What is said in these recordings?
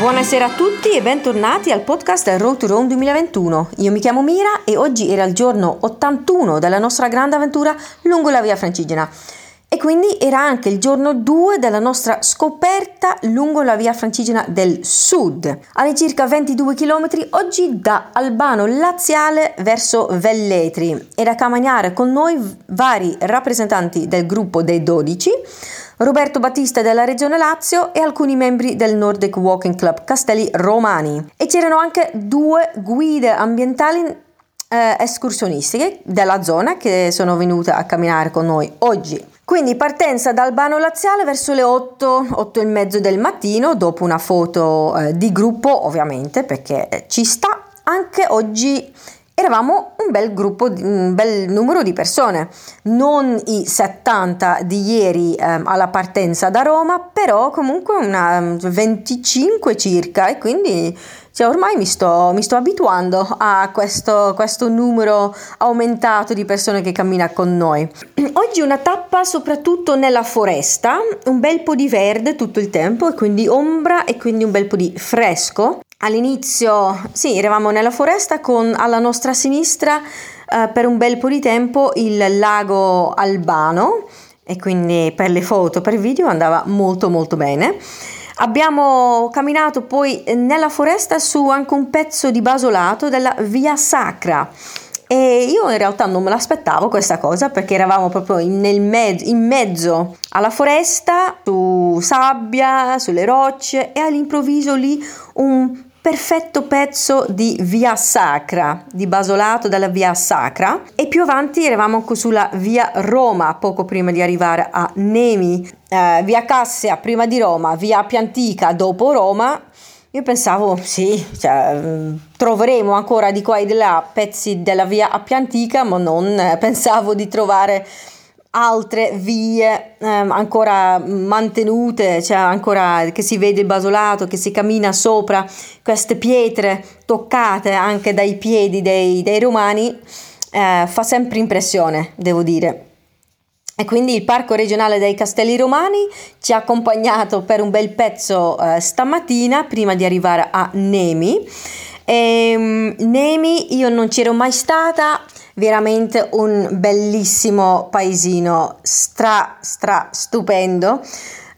Buonasera a tutti e bentornati al podcast Road to Rome 2021. Io mi chiamo Mira e oggi era il giorno 81 della nostra grande avventura lungo la via Francigena. E quindi era anche il giorno 2 della nostra scoperta lungo la via Francigena del Sud, all'incirca 22 km oggi da Albano Laziale verso Velletri e da camminare con noi vari rappresentanti del gruppo dei 12, Roberto Battista della Regione Lazio e alcuni membri del Nordic Walking Club Castelli Romani. E c'erano anche due guide ambientali eh, escursionistiche della zona che sono venute a camminare con noi oggi. Quindi partenza da Albano Laziale verso le 8, 8 e mezzo del mattino, dopo una foto eh, di gruppo ovviamente perché ci sta. Anche oggi eravamo un bel gruppo, un bel numero di persone, non i 70 di ieri eh, alla partenza da Roma, però comunque una 25 circa e quindi cioè, ormai mi sto, mi sto abituando a questo, questo, numero aumentato di persone che cammina con noi. Oggi una tappa soprattutto nella foresta, un bel po' di verde tutto il tempo e quindi ombra e quindi un bel po' di fresco. All'inizio, sì, eravamo nella foresta con alla nostra sinistra eh, per un bel po' di tempo il lago Albano e quindi per le foto, per il video andava molto molto bene. Abbiamo camminato poi nella foresta su anche un pezzo di basolato della Via Sacra. E io in realtà non me l'aspettavo questa cosa perché eravamo proprio in, mezzo, in mezzo alla foresta, su sabbia, sulle rocce e all'improvviso lì un perfetto pezzo di via sacra, di basolato dalla via sacra e più avanti eravamo sulla via Roma poco prima di arrivare a Nemi, eh, via Cassia prima di Roma, via Appia Antica dopo Roma. Io pensavo sì, cioè, mm, troveremo ancora di qua e di là pezzi della via Appia Antica, ma non eh, pensavo di trovare altre vie eh, ancora mantenute, cioè ancora che si vede il basolato, che si cammina sopra queste pietre toccate anche dai piedi dei, dei romani, eh, fa sempre impressione, devo dire. E quindi il Parco regionale dei Castelli Romani ci ha accompagnato per un bel pezzo eh, stamattina prima di arrivare a Nemi. E, um, Nemi io non c'ero mai stata, veramente un bellissimo paesino, stra, stra stupendo.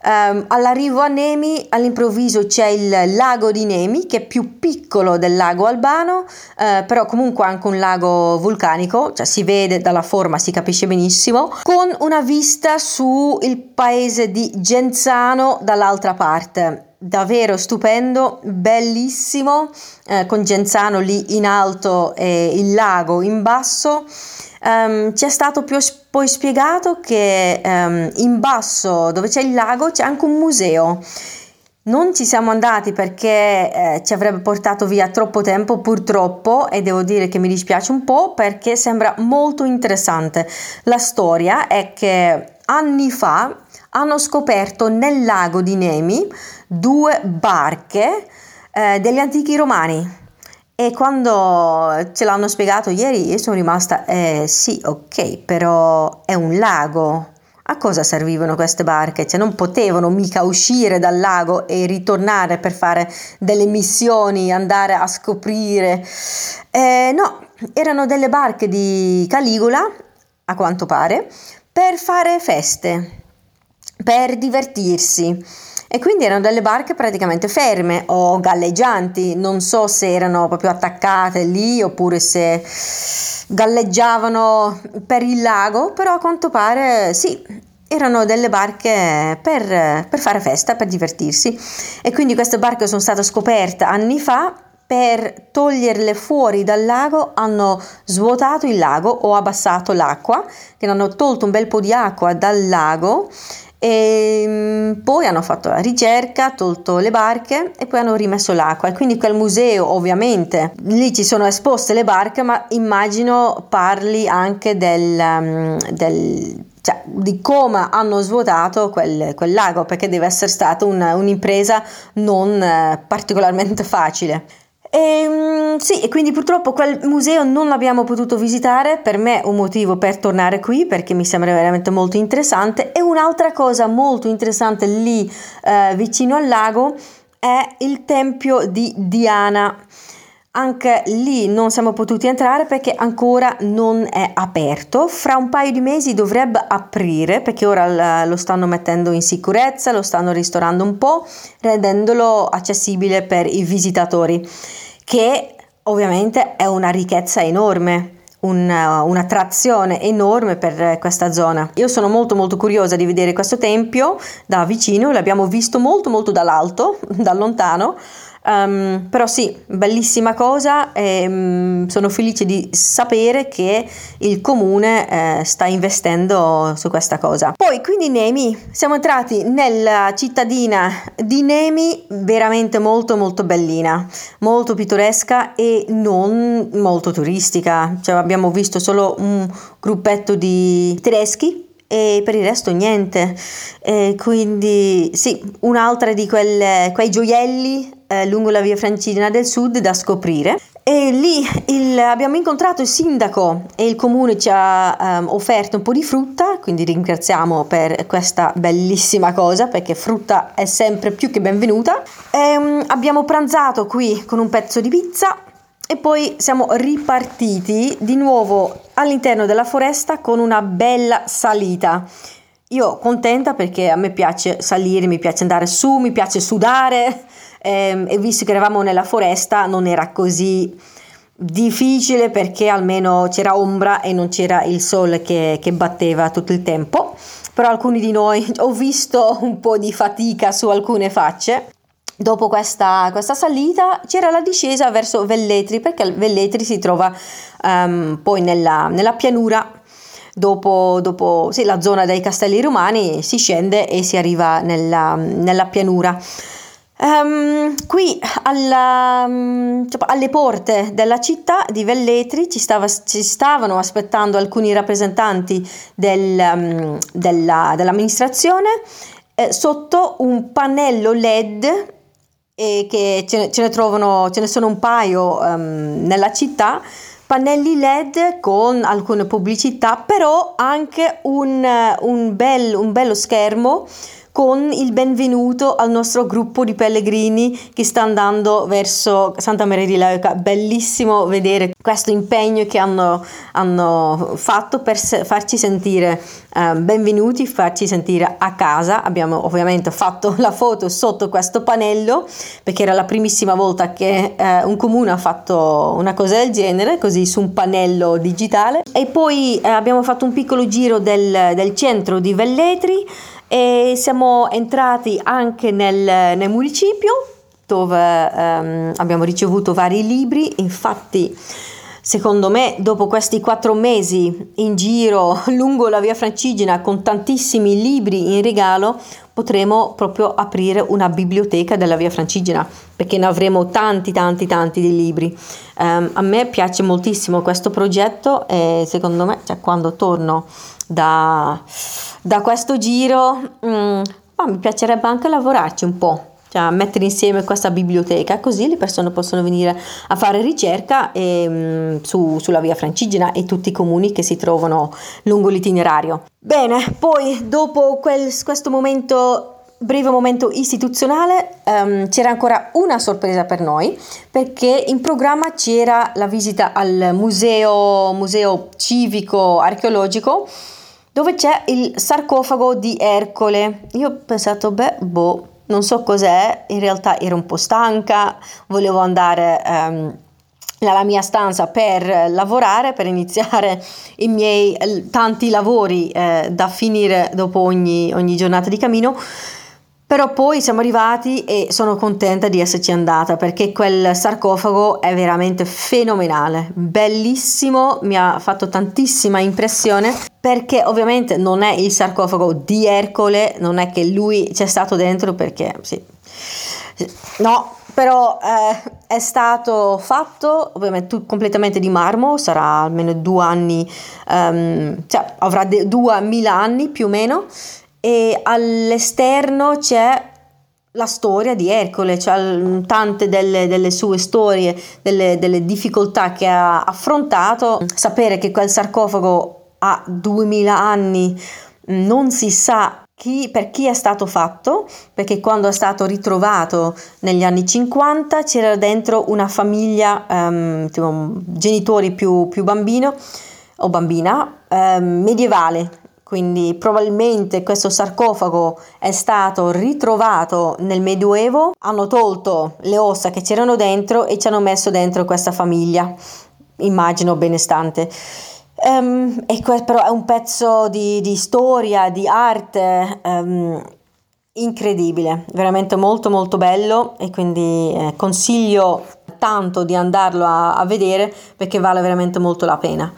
Um, all'arrivo a Nemi all'improvviso c'è il lago di Nemi che è più piccolo del lago Albano, uh, però comunque anche un lago vulcanico, cioè si vede dalla forma, si capisce benissimo, con una vista sul paese di Genzano dall'altra parte davvero stupendo, bellissimo, eh, con Genzano lì in alto e il lago in basso. Um, ci è stato poi spiegato che um, in basso dove c'è il lago c'è anche un museo. Non ci siamo andati perché eh, ci avrebbe portato via troppo tempo purtroppo e devo dire che mi dispiace un po' perché sembra molto interessante. La storia è che anni fa hanno scoperto nel lago di Nemi due barche eh, degli antichi romani. E quando ce l'hanno spiegato ieri, io sono rimasta, eh, sì, ok, però è un lago. A cosa servivano queste barche? Cioè non potevano mica uscire dal lago e ritornare per fare delle missioni, andare a scoprire. Eh, no, erano delle barche di Caligula, a quanto pare, per fare feste per divertirsi. E quindi erano delle barche praticamente ferme o galleggianti, non so se erano proprio attaccate lì oppure se galleggiavano per il lago, però a quanto pare sì, erano delle barche per, per fare festa, per divertirsi. E quindi queste barche sono state scoperte anni fa per toglierle fuori dal lago hanno svuotato il lago o abbassato l'acqua, che hanno tolto un bel po' di acqua dal lago e mm, poi hanno fatto la ricerca, tolto le barche e poi hanno rimesso l'acqua. E quindi quel museo, ovviamente, lì ci sono esposte le barche, ma immagino parli anche del, um, del cioè, di come hanno svuotato quel, quel, lago, perché deve essere stata un, un'impresa non uh, particolarmente facile. E, ehm, sì, e quindi purtroppo quel museo non l'abbiamo potuto visitare, per me un motivo per tornare qui perché mi sembra veramente molto interessante. E un'altra cosa molto interessante lì eh, vicino al lago è il tempio di Diana. Anche lì non siamo potuti entrare perché ancora non è aperto. Fra un paio di mesi dovrebbe aprire perché ora lo stanno mettendo in sicurezza, lo stanno ristorando un po', rendendolo accessibile per i visitatori, che ovviamente è una ricchezza enorme. Una, un'attrazione enorme per questa zona. Io sono molto molto curiosa di vedere questo tempio da vicino, l'abbiamo visto molto molto dall'alto, da lontano, Um, però sì, bellissima cosa e um, sono felice di sapere che il comune eh, sta investendo su questa cosa. Poi quindi Nemi, siamo entrati nella cittadina di Nemi, veramente molto molto bellina, molto pittoresca e non molto turistica, cioè abbiamo visto solo un gruppetto di tedeschi e per il resto niente. E quindi sì, un'altra di quelle, quei gioielli eh, lungo la via Francigena del Sud da scoprire. E lì il, abbiamo incontrato il sindaco e il comune ci ha um, offerto un po' di frutta, quindi ringraziamo per questa bellissima cosa perché frutta è sempre più che benvenuta. E, um, abbiamo pranzato qui con un pezzo di pizza e poi siamo ripartiti di nuovo all'interno della foresta con una bella salita. Io contenta perché a me piace salire, mi piace andare su, mi piace sudare ehm, e visto che eravamo nella foresta non era così difficile perché almeno c'era ombra e non c'era il sole che, che batteva tutto il tempo. Però alcuni di noi ho visto un po' di fatica su alcune facce. Dopo questa, questa, salita c'era la discesa verso Velletri perché Velletri si trova um, poi nella, nella pianura. Dopo, dopo sì, la zona dei castelli romani si scende e si arriva nella, nella pianura. Um, qui alla, um, alle porte della città di Velletri ci, stava, ci stavano aspettando alcuni rappresentanti del, um, della, dell'amministrazione eh, sotto un pannello LED e che ce ne, ce ne, trovano, ce ne sono un paio nella città. Pannelli LED con alcune pubblicità, però anche un, un, bel, un bello schermo con il benvenuto al nostro gruppo di pellegrini che sta andando verso Santa Maria di Leuca. Bellissimo vedere questo impegno che hanno, hanno fatto per farci sentire eh, benvenuti, farci sentire a casa. Abbiamo ovviamente fatto la foto sotto questo pannello perché era la primissima volta che eh, un comune ha fatto una cosa del genere, così su un pannello digitale. E poi eh, abbiamo fatto un piccolo giro del, del centro di Velletri e siamo entrati anche nel, nel municipio dove um, abbiamo ricevuto vari libri, infatti secondo me dopo questi quattro mesi in giro lungo la via Francigena con tantissimi libri in regalo potremo proprio aprire una biblioteca della via Francigena perché ne avremo tanti tanti tanti di libri. Um, a me piace moltissimo questo progetto e secondo me cioè, quando torno da da questo giro mm, mi piacerebbe anche lavorarci un po', cioè mettere insieme questa biblioteca, così le persone possono venire a fare ricerca e, mm, su, sulla via Francigena e tutti i comuni che si trovano lungo l'itinerario. Bene, poi dopo quel, questo momento breve momento istituzionale um, c'era ancora una sorpresa per noi perché in programma c'era la visita al museo, museo civico archeologico dove c'è il sarcofago di Ercole. Io ho pensato, beh, boh, non so cos'è, in realtà ero un po' stanca, volevo andare um, nella mia stanza per lavorare, per iniziare i miei tanti lavori eh, da finire dopo ogni, ogni giornata di cammino però poi siamo arrivati e sono contenta di esserci andata perché quel sarcofago è veramente fenomenale, bellissimo, mi ha fatto tantissima impressione perché ovviamente non è il sarcofago di Ercole, non è che lui c'è stato dentro perché sì. No, però eh, è stato fatto ovviamente completamente di marmo, sarà almeno due anni, um, cioè avrà de- duemila anni più o meno e all'esterno c'è la storia di Ercole, cioè tante delle, delle sue storie, delle, delle, difficoltà che ha affrontato. Sapere che quel sarcofago ha 2000 anni non si sa chi, per chi è stato fatto, perché quando è stato ritrovato negli anni 50 c'era dentro una famiglia, um, tipo, genitori più, più bambino o bambina, um, medievale, quindi probabilmente questo sarcofago è stato ritrovato nel Medioevo, hanno tolto le ossa che c'erano dentro e ci hanno messo dentro questa famiglia, immagino benestante. Um, e questo però è un pezzo di, di storia, di arte um, incredibile, veramente molto molto bello. E quindi eh, consiglio tanto di andarlo a, a, vedere perché vale veramente molto la pena.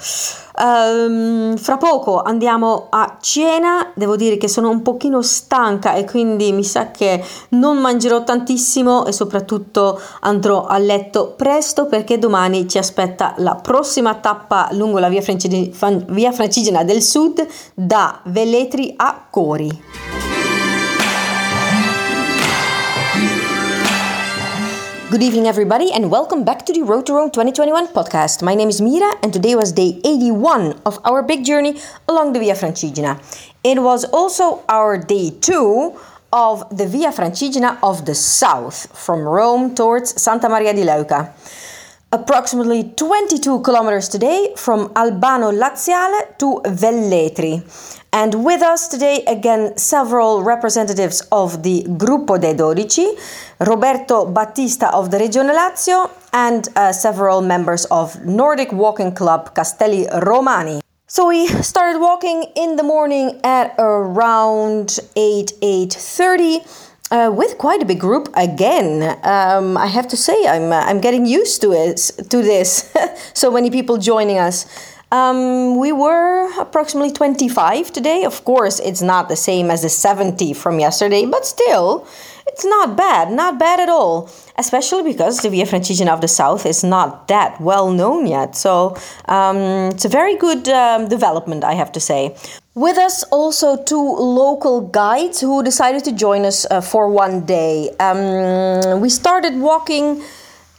Um, fra poco andiamo a cena, devo dire che sono un pochino stanca e quindi mi sa che non mangerò tantissimo e soprattutto andrò a letto presto perché domani ci aspetta la prossima tappa lungo la via, Francigena, via Francigena del Sud da Velletri a Cori. Good evening, everybody, and welcome back to the Road to Rome 2021 podcast. My name is Mira, and today was day 81 of our big journey along the Via Francigena. It was also our day two of the Via Francigena of the south, from Rome towards Santa Maria di Leuca. Approximately 22 kilometers today from Albano Laziale to Velletri. And with us today, again, several representatives of the Gruppo dei Dodici, Roberto Battista of the Regione Lazio, and uh, several members of Nordic Walking Club Castelli Romani. So we started walking in the morning at around 8 8:30 uh, with quite a big group again. Um, I have to say, I'm uh, I'm getting used to it to this. so many people joining us. Um, we were approximately 25 today. Of course, it's not the same as the 70 from yesterday, but still, it's not bad, not bad at all. Especially because the Via Francigena of the South is not that well known yet. So um, it's a very good um, development, I have to say. With us also two local guides who decided to join us uh, for one day. Um, we started walking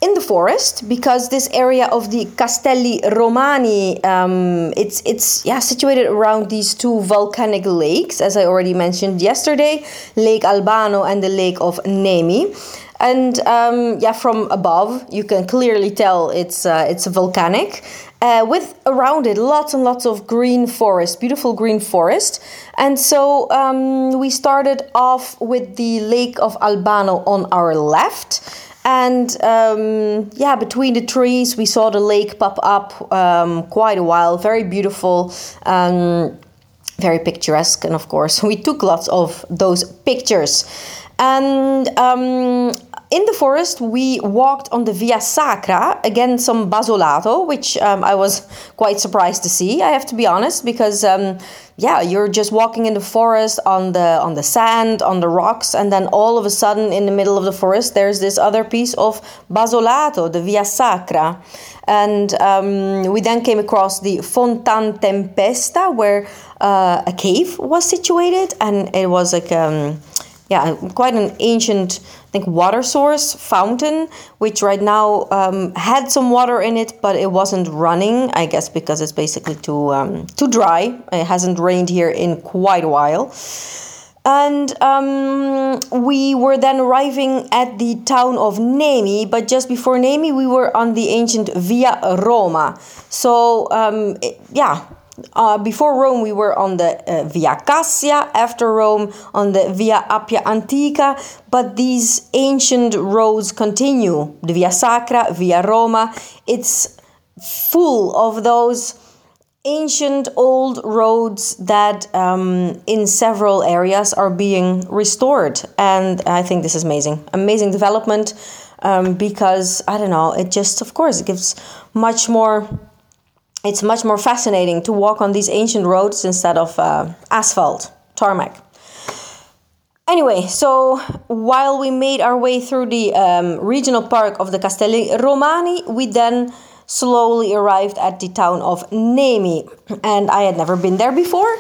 in the forest because this area of the Castelli Romani um, it's it's yeah situated around these two volcanic lakes as I already mentioned yesterday Lake Albano and the Lake of Nemi. And um, yeah from above you can clearly tell it's uh, it's volcanic uh, with around it lots and lots of green forest beautiful green forest. And so um, we started off with the Lake of Albano on our left and um, yeah, between the trees, we saw the lake pop up um, quite a while. Very beautiful, um, very picturesque, and of course, we took lots of those pictures. And um, in the forest, we walked on the Via Sacra, again, some basolato, which um, I was quite surprised to see, I have to be honest, because um, yeah, you're just walking in the forest on the on the sand, on the rocks, and then all of a sudden, in the middle of the forest, there's this other piece of basolato, the Via Sacra, and um, we then came across the Fontan Tempesta, where uh, a cave was situated, and it was like um, yeah, quite an ancient I think water source fountain which right now um, had some water in it but it wasn't running i guess because it's basically too um, too dry it hasn't rained here in quite a while and um, we were then arriving at the town of Nemi, but just before Nemi, we were on the ancient Via Roma. So, um, it, yeah, uh, before Rome, we were on the uh, Via Cassia, after Rome, on the Via Appia Antica, but these ancient roads continue. The Via Sacra, Via Roma, it's full of those ancient old roads that um, in several areas are being restored. And I think this is amazing. Amazing development um, because, I don't know, it just, of course, it gives much more it's much more fascinating to walk on these ancient roads instead of uh, asphalt, tarmac. Anyway, so while we made our way through the um, regional park of the Castelli Romani, we then slowly arrived at the town of Nemi, and I had never been there before.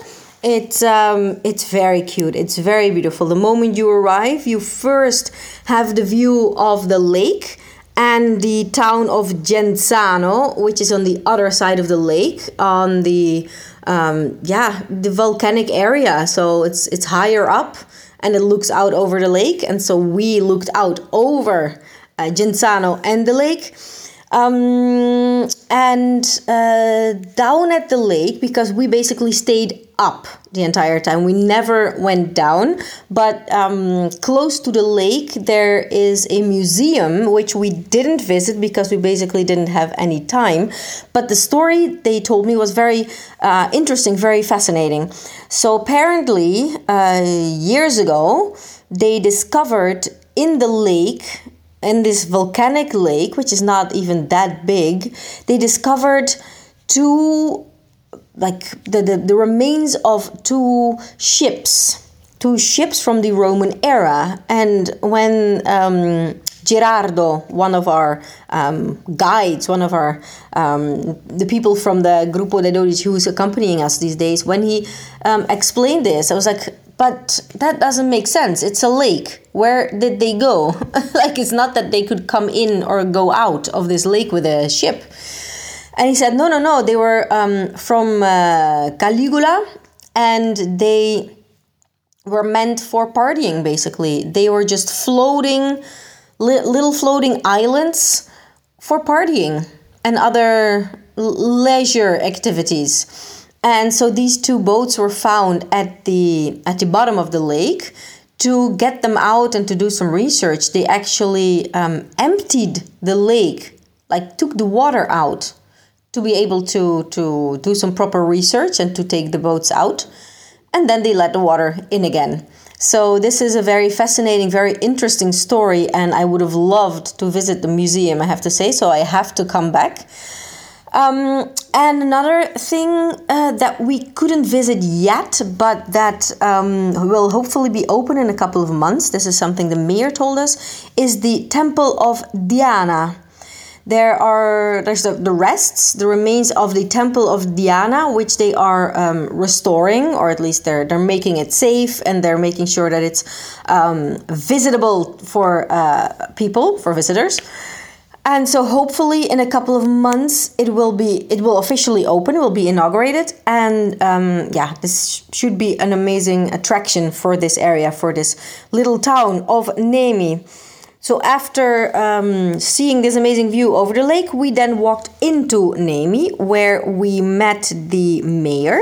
It's um, it's very cute. It's very beautiful. The moment you arrive, you first have the view of the lake and the town of Genzano, which is on the other side of the lake, on the um, yeah the volcanic area. So it's it's higher up and it looks out over the lake, and so we looked out over uh, Genzano and the lake. Um, and uh, down at the lake, because we basically stayed up the entire time. We never went down, but um, close to the lake, there is a museum which we didn't visit because we basically didn't have any time. But the story they told me was very uh, interesting, very fascinating. So, apparently, uh, years ago, they discovered in the lake in this volcanic lake, which is not even that big, they discovered two, like the, the, the remains of two ships, two ships from the Roman era. And when um, Gerardo, one of our um, guides, one of our um, the people from the Gruppo dei Dodici who's accompanying us these days, when he um, explained this, I was like, but that doesn't make sense. It's a lake. Where did they go? like, it's not that they could come in or go out of this lake with a ship. And he said, no, no, no. They were um, from uh, Caligula and they were meant for partying, basically. They were just floating, li- little floating islands for partying and other leisure activities. And so these two boats were found at the at the bottom of the lake. To get them out and to do some research, they actually um, emptied the lake, like took the water out, to be able to to do some proper research and to take the boats out, and then they let the water in again. So this is a very fascinating, very interesting story, and I would have loved to visit the museum. I have to say, so I have to come back. Um, and another thing uh, that we couldn't visit yet, but that um, will hopefully be open in a couple of months, this is something the mayor told us, is the Temple of Diana. There are there's the, the rests, the remains of the Temple of Diana, which they are um, restoring, or at least they're they're making it safe and they're making sure that it's um, visitable for uh, people, for visitors. And so hopefully in a couple of months it will be it will officially open it will be inaugurated and um, yeah this should be an amazing attraction for this area for this little town of Nemi so after um, seeing this amazing view over the lake we then walked into Nemi where we met the mayor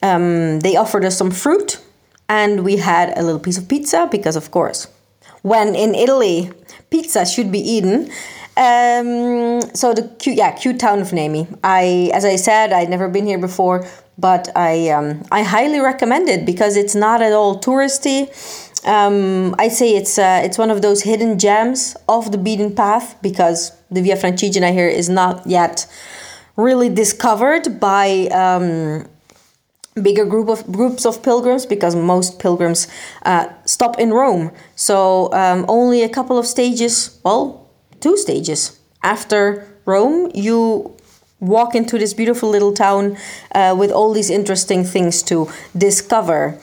um, they offered us some fruit and we had a little piece of pizza because of course when in Italy pizza should be eaten um, so the cute, yeah, cute town of Nemi. I, as I said, I'd never been here before, but I, um, I highly recommend it because it's not at all touristy. Um, I'd say it's, uh, it's one of those hidden gems of the beaten path because the Via Francigena here is not yet really discovered by um, bigger group of groups of pilgrims because most pilgrims uh, stop in Rome. So um, only a couple of stages, well, two stages. After Rome, you walk into this beautiful little town uh, with all these interesting things to discover.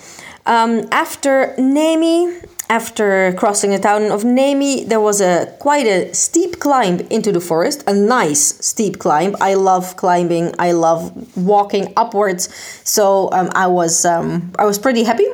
Um, after Nemi, after crossing the town of Nemi, there was a quite a steep climb into the forest, a nice steep climb. I love climbing. I love walking upwards. So um, I was um, I was pretty happy.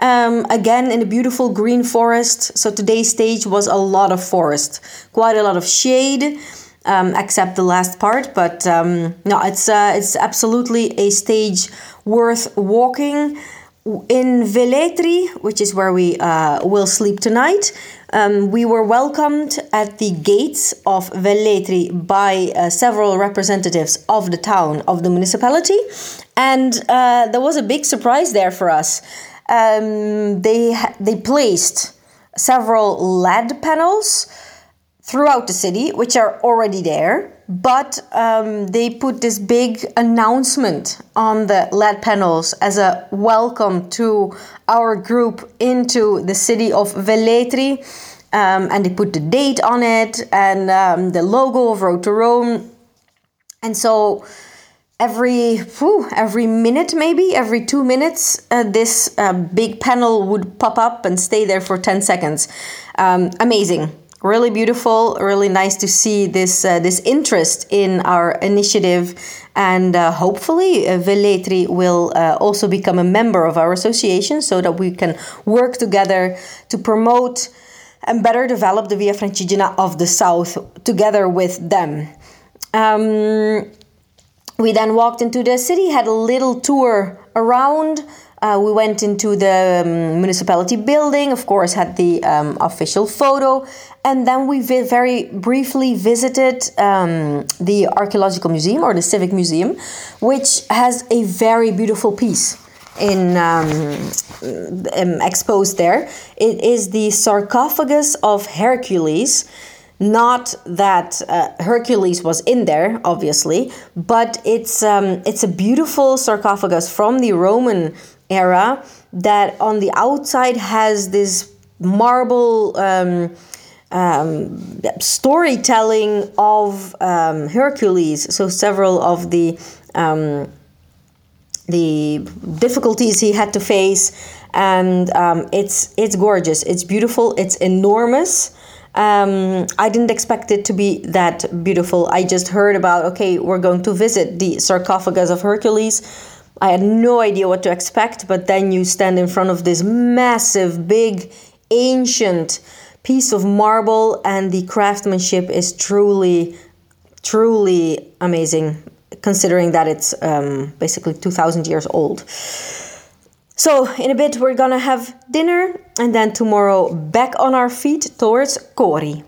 Um, again, in a beautiful green forest. So today's stage was a lot of forest, quite a lot of shade, um, except the last part. But um, no, it's uh, it's absolutely a stage worth walking. In Velletri, which is where we uh, will sleep tonight, um, we were welcomed at the gates of Velletri by uh, several representatives of the town, of the municipality, and uh, there was a big surprise there for us um, they they placed several LED panels throughout the city, which are already there. But um, they put this big announcement on the LED panels as a welcome to our group into the city of Velletri. Um, and they put the date on it and um, the logo of Road to Rome. And so every whew, every minute maybe every two minutes uh, this uh, big panel would pop up and stay there for 10 seconds um, amazing really beautiful. Really nice to see this uh, this interest in our initiative, and uh, hopefully uh, will uh, also become a member of our association, so that we can work together to promote and better develop the Via Francigena of the South together with them. Um, we then walked into the city, had a little tour around. Uh, we went into the um, municipality building, of course, had the um, official photo, and then we vi- very briefly visited um, the Archaeological Museum or the Civic Museum, which has a very beautiful piece in um, um, exposed there. It is the sarcophagus of Hercules. Not that uh, Hercules was in there, obviously, but it's um, it's a beautiful sarcophagus from the Roman era that on the outside has this marble um, um, storytelling of um, Hercules. So several of the um, the difficulties he had to face, and um, it's it's gorgeous. It's beautiful. It's enormous. Um, I didn't expect it to be that beautiful. I just heard about okay, we're going to visit the sarcophagus of Hercules. I had no idea what to expect, but then you stand in front of this massive, big, ancient piece of marble, and the craftsmanship is truly, truly amazing, considering that it's um, basically 2,000 years old. So, in a bit, we're gonna have dinner, and then tomorrow back on our feet towards Cori.